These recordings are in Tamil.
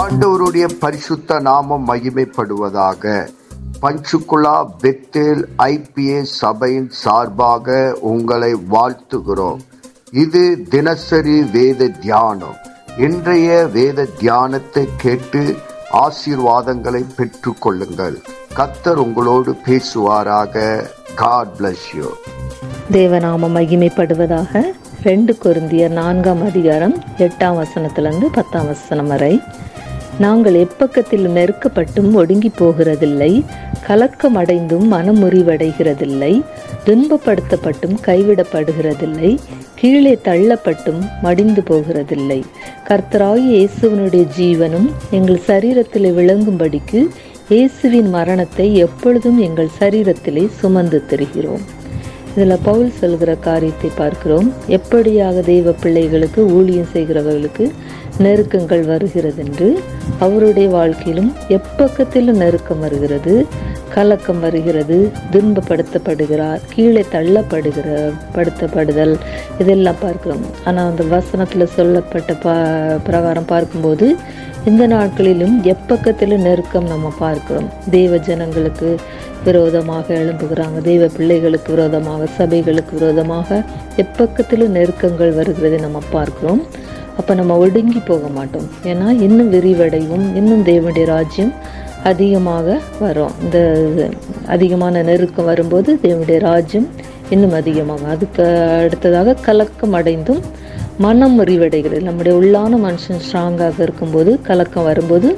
ஆண்டவருடைய பரிசுத்த நாமம் மகிமைப்படுவதாக. பஞ்சுகுலா பெத்தேல் ஐபிஏ சபையின் சார்பாக உங்களை வாழ்த்துகிறோம். இது தினசரி வேத தியானம். இன்றைய வேத தியானத்தை கேட்டு ஆசீர்வாதங்களை பெற்று கொள்ளுங்கள். கத்தர் உங்களோடு பேசுவாராக. காட் பிளஸ் யூ தேவநாமம் மகிமைப்படுவதாக. ரெண்டு கொரிந்தியர் நான்காம் அதிகாரம் எட்டாம் வசனத்திலிருந்து பத்தாம் வசனம் வரை. நாங்கள் எப்பக்கத்தில் நெருக்கப்பட்டும் ஒடுங்கி போகிறதில்லை கலக்கம் அடைந்தும் மனமுறிவடைகிறதில்லை துன்பப்படுத்தப்பட்டும் கைவிடப்படுகிறதில்லை கீழே தள்ளப்பட்டும் மடிந்து போகிறதில்லை. கர்த்தராய் இயேசுவனுடைய ஜீவனும் எங்கள் சரீரத்தில் விளங்கும்படிக்கு இயேசுவின் மரணத்தை எப்பொழுதும் எங்கள் சரீரத்திலே சுமந்து திரிகிறோம். இதில் பவுல் சொல்கிற காரியத்தை பார்க்கிறோம். எப்படியாக தெய்வ பிள்ளைகளுக்கு ஊழியம் செய்கிறவர்களுக்கு நெருக்கங்கள் வருகிறது என்று அவருடைய வாழ்க்கையிலும் எப்பக்கத்திலும் நெருக்கம் வருகிறது. கலக்கம் வருகிறது துன்பப்படுத்தப்படுகிறார் கீழே தள்ளப்படுகிற படுத்தப்படுதல். இதெல்லாம் பார்க்கிறோம். ஆனால் அந்த வசனத்தில் சொல்லப்பட்ட பா பிரகாரம் பார்க்கும்போது இந்த நாட்களிலும் எப்பக்கத்திலும் நெருக்கம் நம்ம பார்க்கிறோம். தெய்வ ஜனங்களுக்கு விரோதமாக எழும்புகிறாங்க. தெய்வ பிள்ளைகளுக்கு விரோதமாக சபைகளுக்கு விரோதமாக எப்பக்கத்திலும் நெருக்கங்கள் வருகிறதை நம்ம பார்க்கிறோம். அப்போ நம்ம ஒடுங்கி போக மாட்டோம். ஏன்னா இன்னும் விரிவடையும் இன்னும் தேவனுடைய ராஜ்யம் அதிகமாக வரும். இந்த அதிகமான நெருக்கம் வரும்போது தேவனுடைய ராஜ்யம் இன்னும் அதிகமாகும். அதுக்கு அடுத்ததாக கலக்கம் அடைந்தும் மனம் முறிவடைகிறது. நம்முடைய உள்ளான மனுஷன் ஸ்ட்ராங்காக இருக்கும்போது கலக்கம் வரும்போது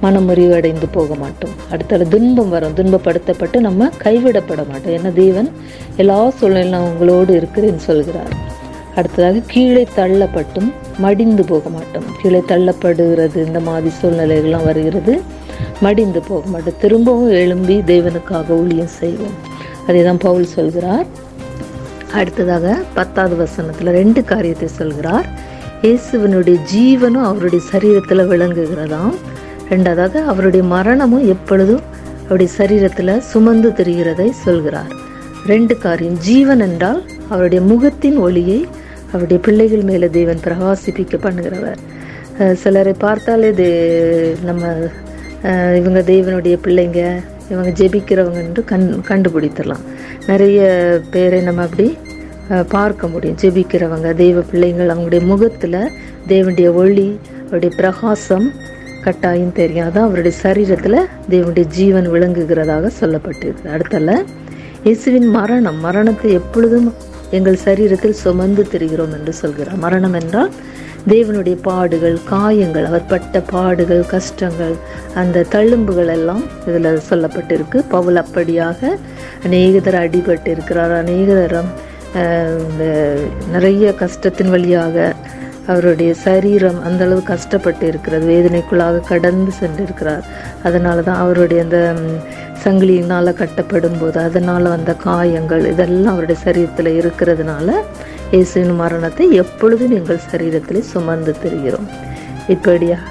மனம் முறிவடைந்து போக மாட்டோம். அடுத்தது துன்பம் வரும். துன்பப்படுத்தப்பட்டு நம்ம கைவிடப்பட மாட்டோம். ஏன்னா தேவன் எல்லா சூழ்நிலையும் உங்களோடு இருக்கிறேன்னு சொல்கிறார். அடுத்ததாக கீழே தள்ளப்பட்டும் மடிந்து போக மாட்டோம். கீழே தள்ளப்படுகிறது இந்த மாதிரி சூழ்நிலைகள்லாம் வருகிறது. மடிந்து போக மாட்டோம். திரும்பவும் எழும்பி தேவனுக்காக ஊழியம் செய்வோம். அதே தான் பவுல் சொல்கிறார். அடுத்ததாக பத்தாவது வசனத்தில் ரெண்டு காரியத்தை சொல்கிறார். இயேசுவனுடைய ஜீவனும் அவருடைய சரீரத்தில் விளங்குகிறதாம். ரெண்டாவதாக அவருடைய மரணமும் எப்பொழுதும் அவருடைய சரீரத்தில் சுமந்து தெரிகிறதை சொல்கிறார். ரெண்டு காரியம் ஜீவன் என்றால் அவருடைய முகத்தின் ஒளியை அவருடைய பிள்ளைகள் மேலே தேவன் பிரகாசிப்பிக்க பண்ணுகிறவர். சிலரை பார்த்தாலே தே நம்ம இவங்க தேவனுடைய பிள்ளைங்க இவங்க ஜெபிக்கிறவங்க என்று கண் கண்டுபிடித்திடலாம் நிறைய பேரை நம்ம அப்படி பார்க்க முடியும். ஜெபிக்கிறவங்க தெய்வ பிள்ளைங்கள் அவங்களுடைய முகத்தில் தேவனுடைய ஒளி அவருடைய பிரகாசம் கட்டாயம் தெரியும். அதான் அவருடைய சரீரத்தில் தேவனுடைய ஜீவன் விளங்குகிறதாக சொல்லப்பட்டிருக்கு அடுத்தல இயேசுவின் மரணம். மரணத்தை எப்பொழுதும் எங்கள் சரீரத்தில் சுமந்து திரிகிறோம் என்று சொல்கிறார். மரணம் என்றால் தேவனுடைய பாடுகள் காயங்கள் அவர் பட்ட பாடுகள் கஷ்டங்கள் அந்த தழும்புகள் எல்லாம் இதில் சொல்லப்பட்டிருக்கு. பவுல் அப்படியாக அநேகதர் அடிபட்டு இருக்கிறார் அநேகதரம் இந்த நிறைய கஷ்டத்தின் வழியாக அவருடைய சரீரம் அந்த அளவு கஷ்டப்பட்டு இருக்கிறது வேதனைக்குள்ளாக கடந்து சென்றிருக்கிறார். அதனால தான் அவருடைய அந்த சங்கிலியினால் கட்டப்படும் போது அதனால் வந்த காயங்கள் இதெல்லாம் அவருடைய சரீரத்தில் இருக்கிறதுனால இயேசுவின் மரணத்தை எப்பொழுதும் எங்கள் சரீரத்தில் சுமந்து தெரிகிறோம். இப்படியாக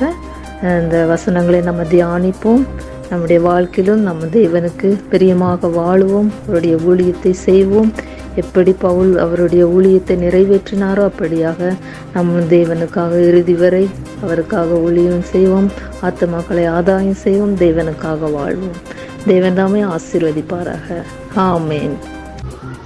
இந்த வசனங்களை நம்ம தியானிப்போம். நம்முடைய வாழ்க்கையிலும் நம்ம தேவனுக்கு பிரியமாக வாழுவோம். அவருடைய ஊழியத்தை செய்வோம். எப்படி பவுல் அவருடைய ஊழியத்தை நிறைவேற்றினாரோ அப்படியாக நம் தேவனுக்காக இறுதி வரை அவருக்காக ஊழியம் செய்வோம் ஆத்மாக்களை ஆதாயம் செய்வோம் தேவனுக்காக வாழ்வோம். தேவன் தாமே ஆசீர்வதிப்பாராக. ஆமேன்.